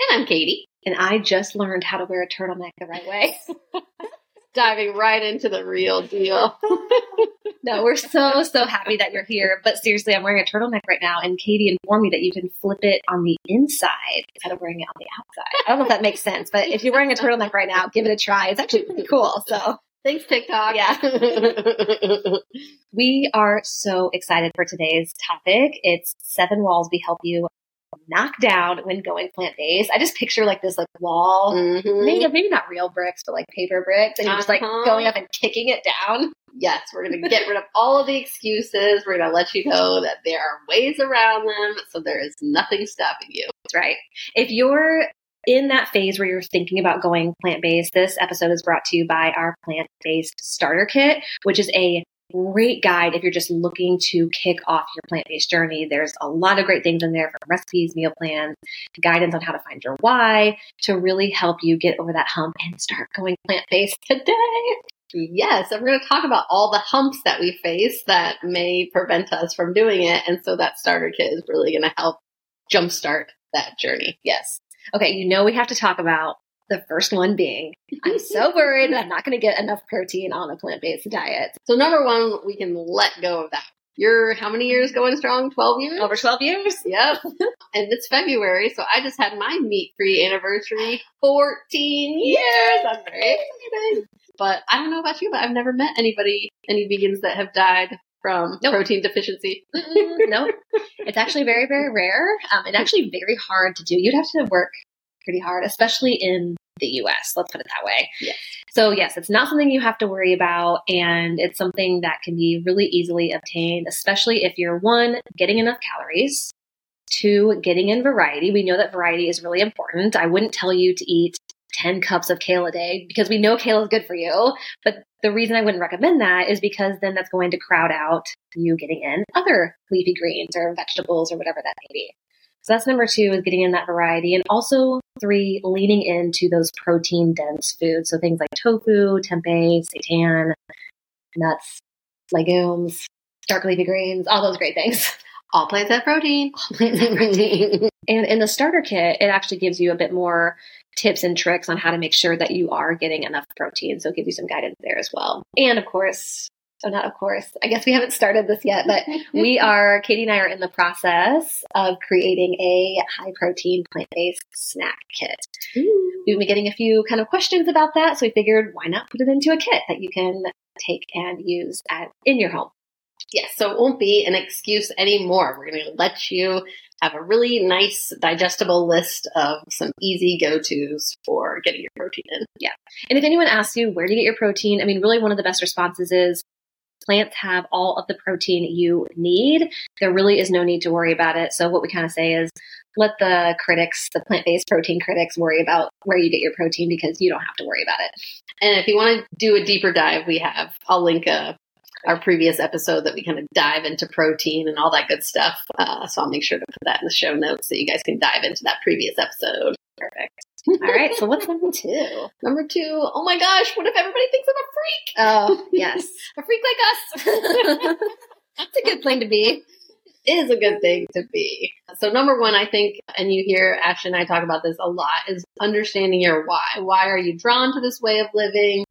And I'm Katie. And I just learned how to wear a turtleneck the right way. Diving right into the real deal. no, we're so, so happy that you're here. But seriously, I'm wearing a turtleneck right now, and Katie informed me that you can flip it on the inside instead of wearing it on the outside. I don't know if that makes sense, but if you're wearing a turtleneck right now, give it a try. It's actually pretty cool. So Thanks, TikTok. Yeah. we are so excited for today's topic. It's seven walls we help you knock down when going plant based. I just picture like this like wall mm-hmm. maybe maybe not real bricks, but like paper bricks, and you're just like uh-huh. going up and kicking it down. Yes, we're gonna get rid of all of the excuses. We're gonna let you know that there are ways around them, so there is nothing stopping you. That's right. If you're in that phase where you're thinking about going plant based, this episode is brought to you by our plant based starter kit, which is a great guide if you're just looking to kick off your plant based journey. There's a lot of great things in there from recipes, meal plans, guidance on how to find your why to really help you get over that hump and start going plant based today. Yes, we're going to talk about all the humps that we face that may prevent us from doing it. And so that starter kit is really going to help jumpstart that journey. Yes. Okay, you know we have to talk about the first one being, I'm so worried that I'm not going to get enough protein on a plant based diet. So, number one, we can let go of that. You're how many years going strong? 12 years? Over 12 years? Yep. and it's February, so I just had my meat free anniversary 14 years. I'm very excited. But I don't know about you, but I've never met anybody, any vegans that have died from nope. protein deficiency. no, it's actually very, very rare. Um, and actually very hard to do. You'd have to work pretty hard, especially in the US. Let's put it that way. Yes. So, yes, it's not something you have to worry about. And it's something that can be really easily obtained, especially if you're one, getting enough calories, two, getting in variety. We know that variety is really important. I wouldn't tell you to eat 10 cups of kale a day because we know kale is good for you. But the reason I wouldn't recommend that is because then that's going to crowd out you getting in other leafy greens or vegetables or whatever that may be. So that's number two is getting in that variety. And also three, leaning into those protein dense foods. So things like tofu, tempeh, seitan, nuts, legumes, dark leafy greens, all those great things. All plants have protein. All plants have protein. and in the starter kit, it actually gives you a bit more tips and tricks on how to make sure that you are getting enough protein. So it gives you some guidance there as well. And of course, so not of course, I guess we haven't started this yet, but we are, Katie and I are in the process of creating a high protein plant based snack kit. Ooh. We've been getting a few kind of questions about that. So we figured why not put it into a kit that you can take and use at, in your home. Yes, so it won't be an excuse anymore. We're going to let you have a really nice digestible list of some easy go-tos for getting your protein in. Yeah. And if anyone asks you where to get your protein, I mean, really one of the best responses is plants have all of the protein you need. There really is no need to worry about it. So what we kind of say is let the critics, the plant-based protein critics worry about where you get your protein because you don't have to worry about it. And if you want to do a deeper dive, we have, I'll link a our previous episode that we kind of dive into protein and all that good stuff. Uh, so I'll make sure to put that in the show notes so you guys can dive into that previous episode. Perfect. All right. So what's number two? Number two. Oh my gosh. What if everybody thinks I'm a freak? Oh yes, a freak like us. That's a good thing to be. Is a good thing to be. So number one, I think, and you hear Ash and I talk about this a lot, is understanding your why. Why are you drawn to this way of living?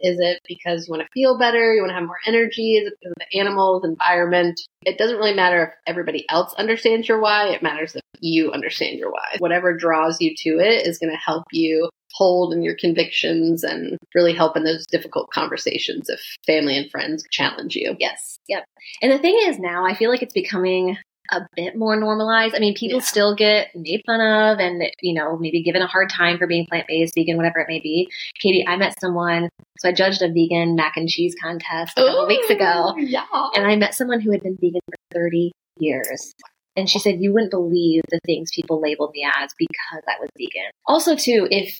Is it because you want to feel better? You want to have more energy? Is it because of the animals, environment? It doesn't really matter if everybody else understands your why. It matters if you understand your why. Whatever draws you to it is going to help you hold in your convictions and really help in those difficult conversations if family and friends challenge you. Yes. Yep. And the thing is now I feel like it's becoming a bit more normalized. I mean, people yeah. still get made fun of and, you know, maybe given a hard time for being plant based, vegan, whatever it may be. Katie, I met someone, so I judged a vegan mac and cheese contest a couple Ooh, weeks ago. Oh, yeah. And I met someone who had been vegan for 30 years. And she said, You wouldn't believe the things people labeled me as because I was vegan. Also, too, if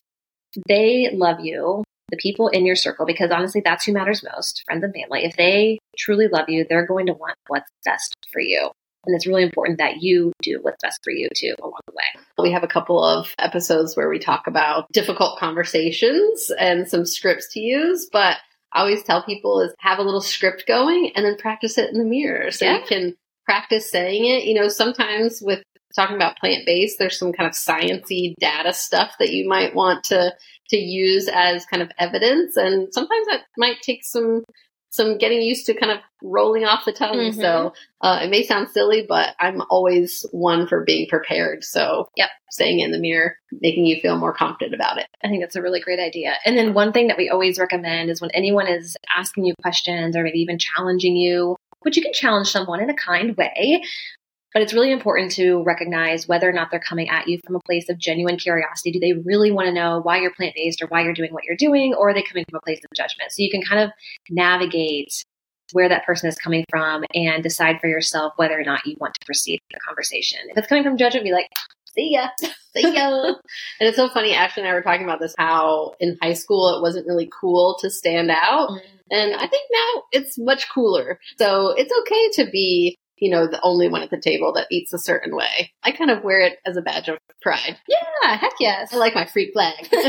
they love you, the people in your circle, because honestly, that's who matters most friends and family. If they truly love you, they're going to want what's best for you. And it's really important that you do what's best for you too along the way. We have a couple of episodes where we talk about difficult conversations and some scripts to use, but I always tell people is have a little script going and then practice it in the mirror so yeah. you can practice saying it. You know, sometimes with talking about plant based, there's some kind of sciency data stuff that you might want to to use as kind of evidence, and sometimes that might take some some getting used to kind of rolling off the tongue. Mm-hmm. So uh, it may sound silly, but I'm always one for being prepared. So yep, saying in the mirror, making you feel more confident about it. I think that's a really great idea. And then one thing that we always recommend is when anyone is asking you questions or maybe even challenging you, which you can challenge someone in a kind way, but it's really important to recognize whether or not they're coming at you from a place of genuine curiosity. Do they really want to know why you're plant based or why you're doing what you're doing? Or are they coming from a place of judgment? So you can kind of navigate where that person is coming from and decide for yourself whether or not you want to proceed the conversation. If it's coming from judgment, be like, see ya, see ya. and it's so funny. Ashley and I were talking about this, how in high school it wasn't really cool to stand out. Mm. And I think now it's much cooler. So it's okay to be you know, the only one at the table that eats a certain way. I kind of wear it as a badge of pride. Yeah, heck yes. I like my free flag. the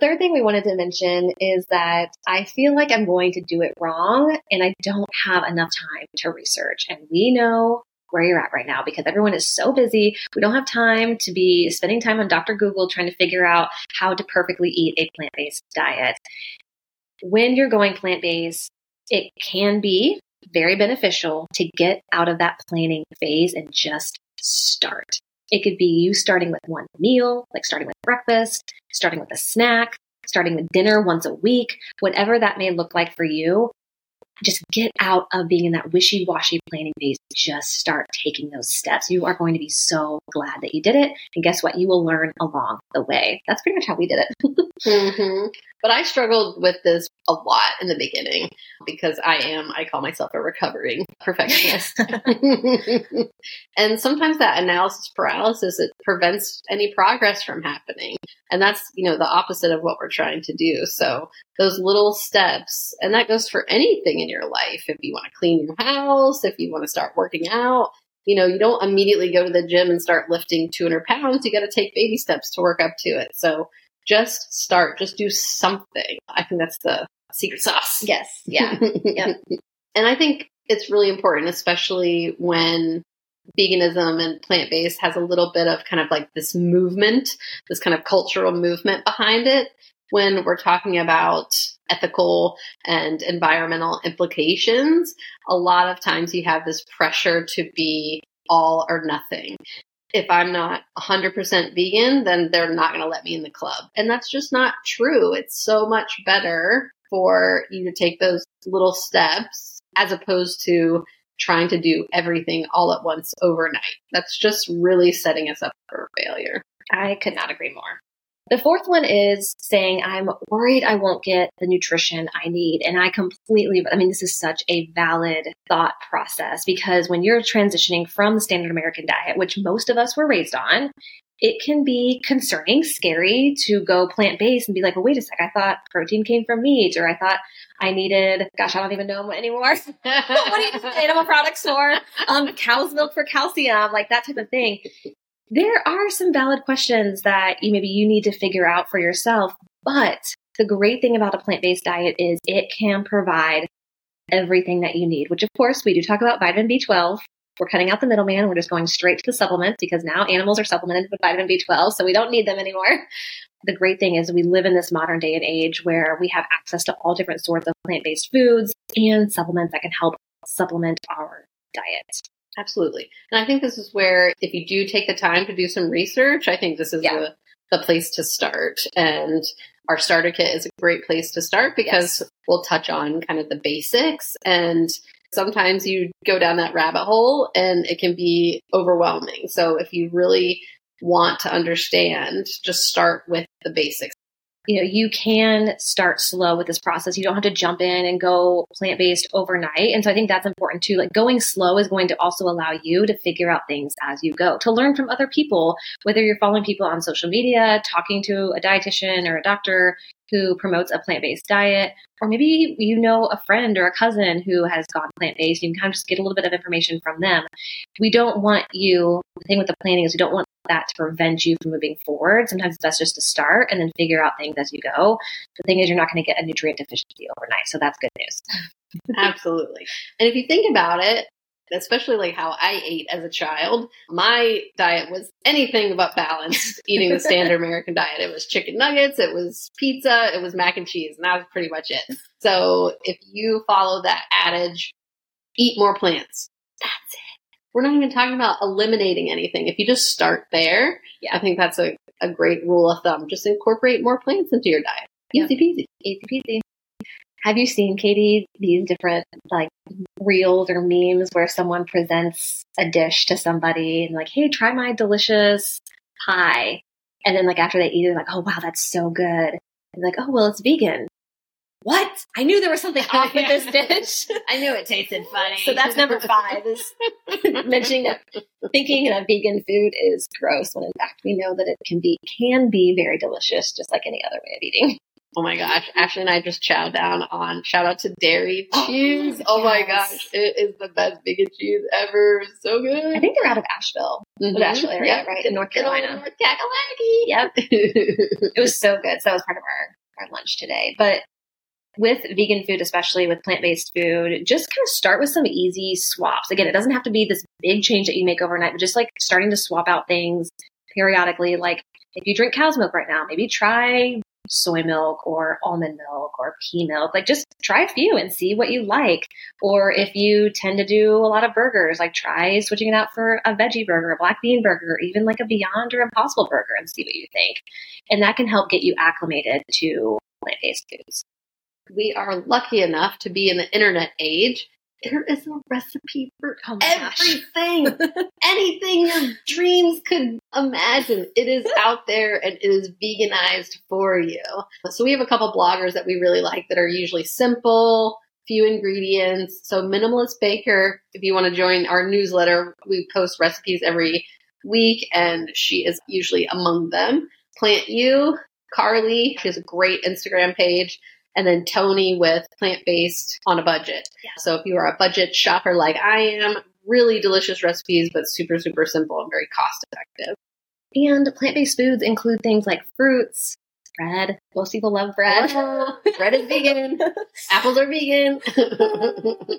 third thing we wanted to mention is that I feel like I'm going to do it wrong and I don't have enough time to research. And we know where you're at right now because everyone is so busy. We don't have time to be spending time on Dr. Google trying to figure out how to perfectly eat a plant based diet. When you're going plant based, it can be very beneficial to get out of that planning phase and just start. It could be you starting with one meal, like starting with breakfast, starting with a snack, starting with dinner once a week, whatever that may look like for you. Just get out of being in that wishy washy planning phase. Just start taking those steps. You are going to be so glad that you did it. And guess what? You will learn along the way. That's pretty much how we did it. mm-hmm. But I struggled with this a lot in the beginning because I am, I call myself a recovering perfectionist. and sometimes that analysis paralysis, it prevents any progress from happening. And that's, you know, the opposite of what we're trying to do. So those little steps, and that goes for anything in your life. If you want to clean your house, if you want to start working out, you know, you don't immediately go to the gym and start lifting 200 pounds. You got to take baby steps to work up to it. So just start, just do something. I think that's the secret sauce. Yes. Yeah. yeah. And I think it's really important, especially when veganism and plant based has a little bit of kind of like this movement, this kind of cultural movement behind it. When we're talking about ethical and environmental implications, a lot of times you have this pressure to be all or nothing if I'm not 100% vegan, then they're not going to let me in the club. And that's just not true. It's so much better for you to take those little steps as opposed to trying to do everything all at once overnight. That's just really setting us up for failure. I could not agree more. The fourth one is saying, I'm worried I won't get the nutrition I need. And I completely, I mean, this is such a valid thought process because when you're transitioning from the standard American diet, which most of us were raised on, it can be concerning, scary to go plant based and be like, well, wait a sec, I thought protein came from meat, or I thought I needed, gosh, I don't even know anymore. what do you animal products for? Um, cow's milk for calcium, like that type of thing there are some valid questions that you maybe you need to figure out for yourself. But the great thing about a plant based diet is it can provide everything that you need, which of course we do talk about vitamin B12. We're cutting out the middleman. We're just going straight to the supplements because now animals are supplemented with vitamin B12, so we don't need them anymore. The great thing is we live in this modern day and age where we have access to all different sorts of plant based foods and supplements that can help supplement our diet. Absolutely. And I think this is where, if you do take the time to do some research, I think this is yeah. the, the place to start. And our starter kit is a great place to start because yes. we'll touch on kind of the basics. And sometimes you go down that rabbit hole and it can be overwhelming. So if you really want to understand, just start with the basics. You know, you can start slow with this process. You don't have to jump in and go plant based overnight. And so I think that's important too. Like going slow is going to also allow you to figure out things as you go, to learn from other people, whether you're following people on social media, talking to a dietitian or a doctor who promotes a plant based diet, or maybe you know a friend or a cousin who has gone plant based. You can kind of just get a little bit of information from them. We don't want you, the thing with the planning is we don't want that to prevent you from moving forward. Sometimes it's best just to start and then figure out things as you go. The thing is, you're not going to get a nutrient deficiency overnight. So that's good news. Absolutely. And if you think about it, especially like how I ate as a child, my diet was anything but balanced, eating the standard American diet. It was chicken nuggets, it was pizza, it was mac and cheese, and that was pretty much it. So if you follow that adage, eat more plants, that's it we're not even talking about eliminating anything. If you just start there, yeah. I think that's a, a great rule of thumb. Just incorporate more plants into your diet. Easy peasy. Easy peasy. Have you seen, Katie, these different like reels or memes where someone presents a dish to somebody and like, hey, try my delicious pie. And then like after they eat it, like, oh wow, that's so good. And like, oh well, it's vegan what? I knew there was something off with this dish. I knew it tasted funny. So that's number five is mentioning that thinking that vegan food is gross when in fact we know that it can be can be very delicious, just like any other way of eating. Oh my gosh, Ashley and I just chowed down on shout out to Darë oh, cheese. Oh, oh my gosh, it is the best vegan cheese ever. So good. I think they're out of Asheville, mm-hmm. the Asheville area, yep. right in North Carolina. North Kakalaki. Yep, it was so good. So that was part of our our lunch today. But with vegan food, especially with plant based food, just kind of start with some easy swaps. Again, it doesn't have to be this big change that you make overnight, but just like starting to swap out things periodically. Like if you drink cow's milk right now, maybe try soy milk or almond milk or pea milk. Like just try a few and see what you like. Or if you tend to do a lot of burgers, like try switching it out for a veggie burger, a black bean burger, or even like a Beyond or Impossible burger and see what you think. And that can help get you acclimated to plant based foods we are lucky enough to be in the internet age. There is a recipe for oh everything, anything your dreams could imagine. It is out there and it is veganized for you. So we have a couple bloggers that we really like that are usually simple, few ingredients. So Minimalist Baker, if you want to join our newsletter, we post recipes every week and she is usually among them. Plant You, Carleigh, she has a great Instagram page and then Toni with plant based on a budget. Yeah. So if you are a budget shopper like I am, really delicious recipes, but super, super simple and very cost effective. And plant based foods include things like fruits, bread. Most people love bread. bread is vegan. Apples are vegan.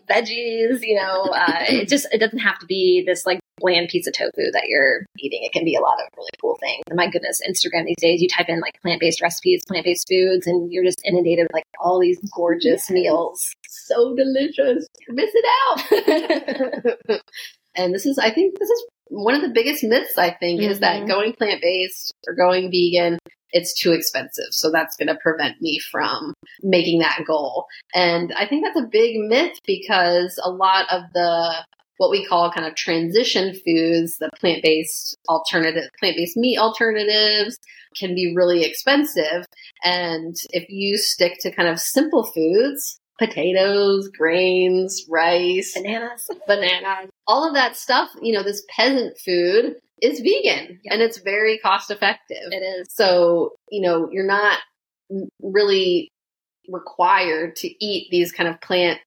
Veggies, you know, uh, it just it doesn't have to be this like bland piece of tofu that you're eating. It can be a lot of really cool things. And my goodness, Instagram these days, you type in like plant based recipes, plant based foods, and you're just inundated with like all these gorgeous yes. meals. So delicious. Miss it out. and this is, I think, this is one of the biggest myths, I think, mm-hmm. is that mm-hmm. going plant based or going vegan it's too expensive. So that's going to prevent me from making that goal. And I think that's a big myth because a lot of the what we call kind of transition foods, the plant based alternative, plant based meat alternatives can be really expensive. And if you stick to kind of simple foods, potatoes, grains, rice, bananas, bananas, all of that stuff, you know, this peasant food is vegan and it's very cost effective. It is. So, you know, you're not really required to eat these kind of plant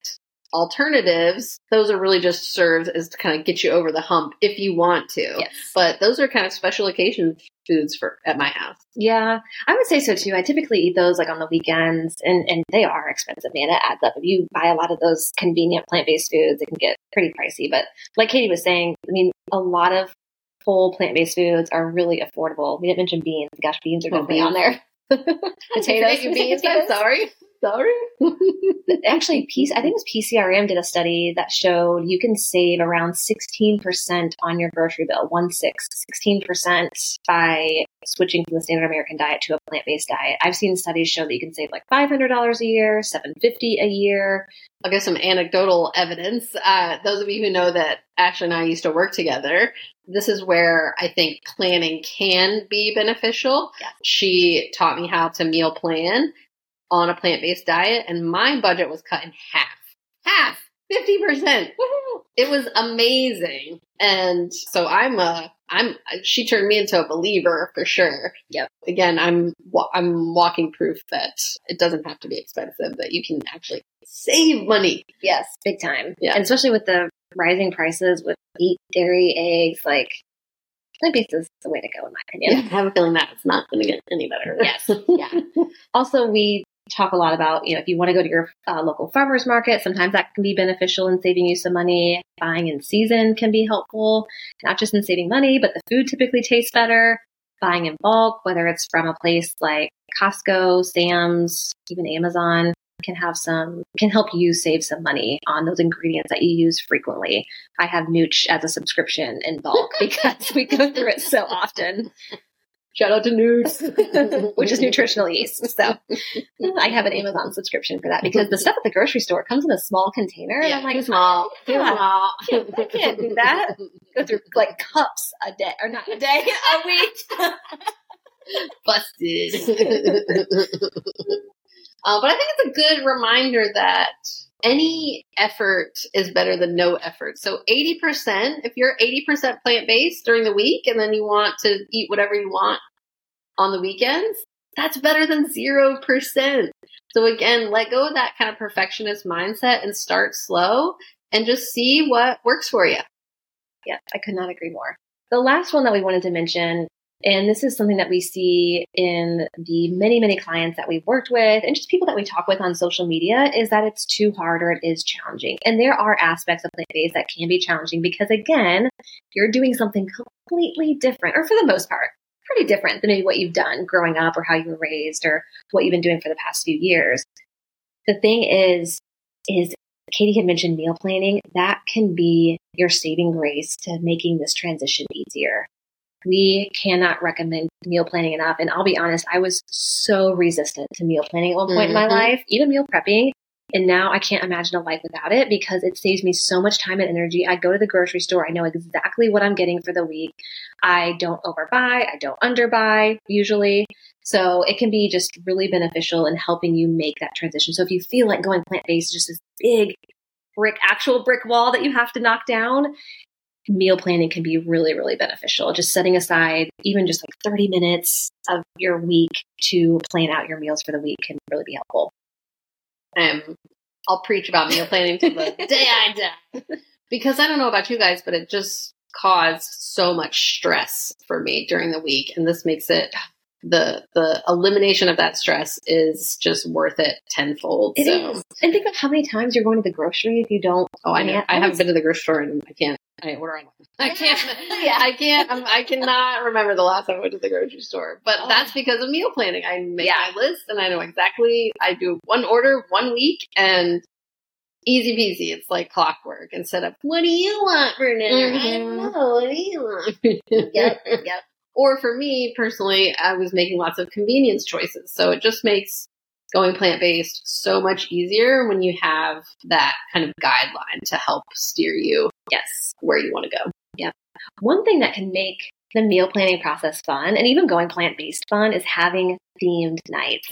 alternatives, those are really just served as to kind of get you over the hump if you want to. Yes. But those are kind of special occasion foods for at my house. Yeah, I would say so too. I typically eat those like on the weekends, and and they are expensive, man. It adds up. If you buy a lot of those convenient plant based foods, it can get pretty pricey. But like Katie was saying, I mean, a lot of whole plant based foods are really affordable. We didn't mention beans. Gosh, beans are going to be on there. potatoes. beans. I'm sorry. Sorry. Actually, I think it was PCRM did a study that showed you can save around 16% on your grocery bill, one six, 16% by switching from the standard American diet to a plant-based diet. I've seen studies show that you can save like $500 a year, 750 a year. I'll give some anecdotal evidence. Uh, those of you who know that Ashley and I used to work together, this is where I think planning can be beneficial. Yes. She taught me how to meal plan on a plant based diet, and my budget was cut in half. Half! 50%. It was amazing. And so I'm a, I'm, she turned me into a believer for sure. Yep. Again, I'm I'm walking proof that it doesn't have to be expensive, that you can actually save money. Yes, big time. Yeah. And especially with the rising prices with meat, dairy, eggs, like plant based is the way to go in my Yeah, I have a feeling that it's not going to get any better. Yes. Yeah. also, we talk a lot about, you know, if you want to go to your uh, local farmers market, sometimes that can be beneficial in saving you some money. Buying in season can be helpful, not just in saving money, but the food typically tastes better. Buying in bulk, whether it's from a place like Costco, Sam's, even Amazon, can have some can help you save some money on those ingredients that you use frequently. I have Nooch as a subscription in bulk because we go through it so often, Shout out to Nooch. which is nutritional yeast. So I have an Amazon subscription for that because the stuff at the grocery store comes in a small container, and Yeah, I'm like, too small. Too yeah. small. Yeah, I can't do that. go through like cups a day, or not a day, a week. Busted. uh, but I think it's a good reminder that any effort is better than no effort. So 80%, if you're 80% plant based during the week and then you want to eat whatever you want on the weekends, that's better than 0%. So again, let go of that kind of perfectionist mindset and start slow and just see what works for you. Yeah, I could not agree more. The last one that we wanted to mention, and this is something that we see in the many, many clients that we've worked with and just people that we talk with on social media, is that it's too hard or it is challenging. And there are aspects of plant based that can be challenging because, again, you're doing something completely different, or for the most part, pretty different than maybe what you've done growing up or how you were raised or what you've been doing for the past few years. The thing is, is Katie had mentioned meal planning. That can be your saving grace to making this transition easier. We cannot recommend meal planning enough. And I'll be honest, I was so resistant to meal planning at one point in my Mhm. life, even meal prepping. And now I can't imagine a life without it because it saves me so much time and energy. I go to the grocery store. I know exactly what I'm getting for the week. I don't overbuy. I don't underbuy usually. So it can be just really beneficial in helping you make that transition. So if you feel like going plant based just this big brick, actual brick wall that you have to knock down, meal planning can be really, really beneficial. Just setting aside even just like 30 minutes of your week to plan out your meals for the week can really be helpful. Um, I'll preach about meal planning till the day I die. Because I don't know about you guys, but it just caused so much stress for me during the week. And this makes it the the elimination of that stress is just worth it tenfold. It so is. And think of how many times you're going to the grocery if you don't. oh I know. plan- I haven't been to the grocery store and I can't I order online. I can't Yeah. I can't I'm, I cannot remember the last time I went to the grocery store. But Oh. that's because of meal planning. I make Yeah. my list and I know exactly I do one order one week and easy peasy. It's like clockwork instead of what do you want for dinner? I don't Mhm. know. What do you want? Yep. Yep. Or for me personally, I was making lots of convenience choices. So it just makes going plant based so much easier when you have that kind of guideline to help steer you Yes. where you want to go. Yeah. One thing that can make the meal planning process fun and even going plant based fun is having themed nights.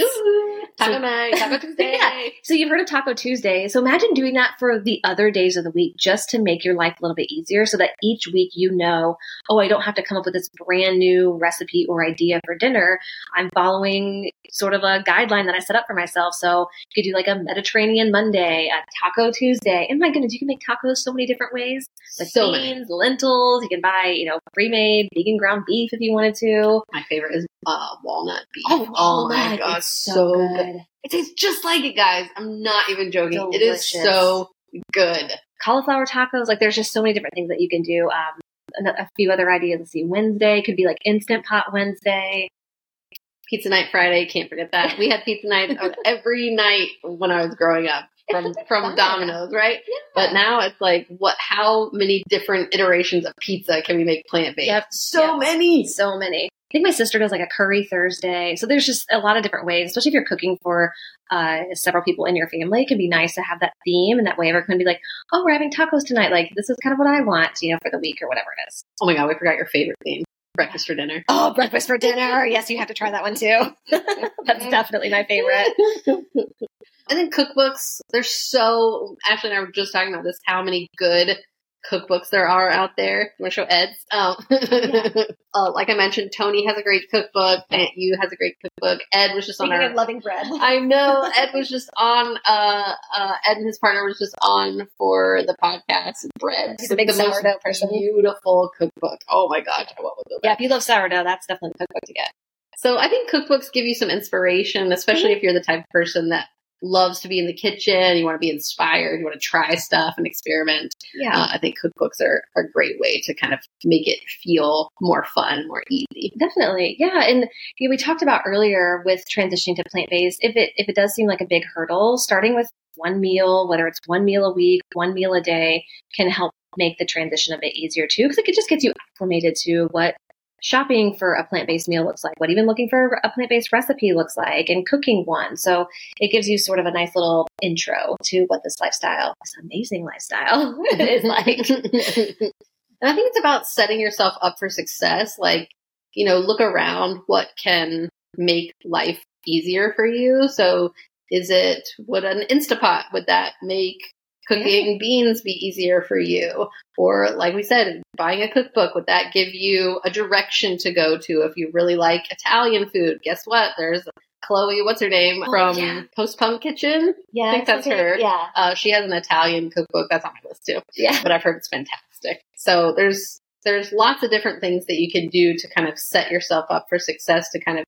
Taco So- night, Taco Tuesday. Yeah. So you've heard of Taco Tuesday. So imagine doing that for the other days of the week just to make your life a little bit easier so that each week you know, oh, I don't have to come up with this brand new recipe or idea for dinner. I'm following sort of a guideline that I set up for myself. So you could do like a Mediterranean Monday, a Taco Tuesday. And my goodness, you can make tacos so many different ways. With So many. beans, lentils. You can buy, you know, pre-made vegan ground beef if you wanted to. My favorite is uh, walnut beef. Oh, my walnut. god, It's so, good. It tastes just like it, guys. I'm not even joking. It is so good. cauliflower tacos. Like there's just so many different things that you can do. Um, a, a few other ideas. Let's see. Wednesday could be like instant pot Wednesday. Pizza night Friday, can't forget that. We had pizza night every night when I was growing up from from. Domino's, right? But now it's like, what? How many different iterations of pizza can we make plant based? Yep. So Yep. many. So many. Think my sister does like a curry Thursday. So there's just a lot of different ways, especially if you're cooking for uh, several people in your family. It can be nice to have that theme, and that way everyone can be like, "Oh, we're having tacos tonight. Like this is kind of what I want, you know, for the week or whatever it is." Oh my god, we forgot your favorite theme. Breakfast for dinner. Oh, breakfast for dinner. Yes, you have to try that one too. That's definitely my favorite. and then cookbooks, they're so. Ashley and I were just talking about this. How many good cookbooks there are out there. You want to show Ed's? Um, yeah. uh, like I mentioned, Toni has a great cookbook. Aunt You has a great cookbook. Ed was just Speaking on our. loving bread. I know Ed was just on. Uh, uh, Ed and his partner was just on for the podcast. Bread. He's a big the sourdough person. Beautiful cookbook. Oh my gosh, I want to Yeah, if you love sourdough, that's definitely the cookbook to get. So I think cookbooks give you some inspiration, especially mm-hmm. if you're the type of person that loves to be in the kitchen, you want to be inspired, you want to try stuff and experiment. Yeah. Uh, I think cookbooks are, are a great way to kind of make it feel more fun, more easy. Definitely. Yeah. And you know, we talked about earlier with transitioning to plant based, if it if it does seem like a big hurdle, starting with one meal, whether it's one meal a week, one meal a day, can help make the transition a bit easier too, because it just gets you acclimated to what shopping for a plant based meal looks like, what even looking for a plant based recipe looks like, and cooking one. So it gives you sort of a nice little intro to what this lifestyle, this amazing lifestyle, is like. and I think it's about setting yourself up for success. Like, you know, look around what can make life easier for you. So is it would an Instapot would that make cooking yeah. beans be easier for you? Or, like we said, buying a cookbook, would that give you a direction to go to if you really like Italian food? Guess what? There's Chloe, what's her name oh, from yeah. Post Punk Kitchen? Yeah, I think that's her. Yeah, uh, she has an Italian cookbook. That's on my list too. Yeah, but I've heard it's fantastic. So there's there's lots of different things that you can do to kind of set yourself up for success to kind of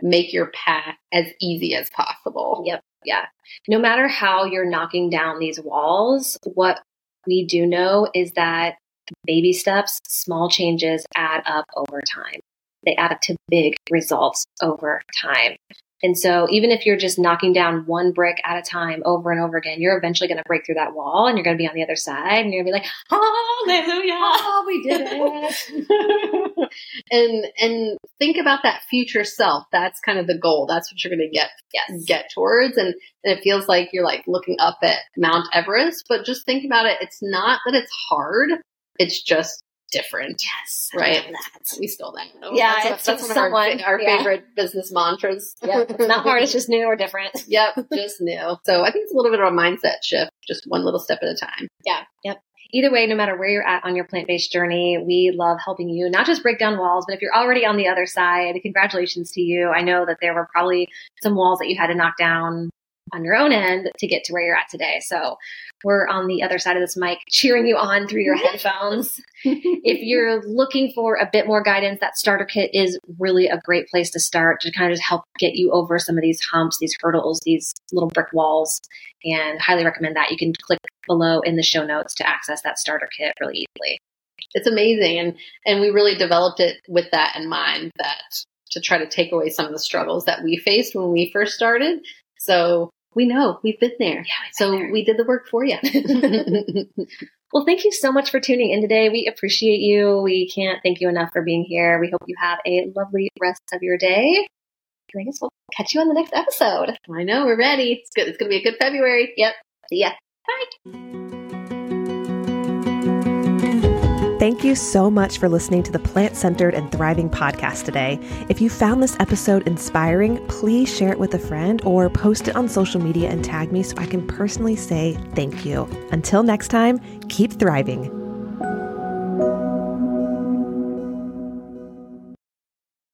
make your path as easy as possible. Yep. Yeah. No matter how you're knocking down these walls, what we do know is that baby steps, small changes add up over time. They add up to big results over time. And so even if you're just knocking down one brick at a time over and over again, you're eventually going to break through that wall and you're going to be on the other side and you're going to be like, hallelujah. Oh, we did it. and, and think about that future self. That's kind of the goal. That's what you're going to get, yes. get towards. And, and it feels like you're like looking up at Mount Everest, but just think about it. It's not that it's hard. It's just different. Yes. Right. That. We stole that. Oh, yeah. That's, that's one of our, our yeah. favorite business mantras. Yeah. It's not hard. It's just new or different. yep. Just new. So I think it's a little bit of a mindset shift, just one little step at a time. Yeah. Yep. Either way, no matter where you're at on your plant based journey, we love helping you not just break down walls, but if you're already on the other side, congratulations to you. I know that there were probably some walls that you had to knock down on your own end to get to where you're at today. So we're on the other side of this mic cheering you on through your headphones. if you're looking for a bit more guidance, that starter kit is really a great place to start to kind of just help get you over some of these humps, these hurdles, these little brick walls. And highly recommend that. You can click below in the show notes to access that starter kit really easily. It's amazing. And, and we really developed it with that in mind that to try to take away some of the struggles that we faced when we first started. So we know we've been there. Yeah, so there. we did the work for you. well, thank you so much for tuning in today. We appreciate you. We can't thank you enough for being here. We hope you have a lovely rest of your day. And I guess we'll catch you on the next episode. I know we're ready. It's good. It's going to be a good February. Yep. See ya. Bye. Thank you so much for listening to the Plant Centered and Thriving podcast today. If you found this episode inspiring, please share it with a friend or post it on social media and tag me so I can personally say thank you. Until next time, keep thriving.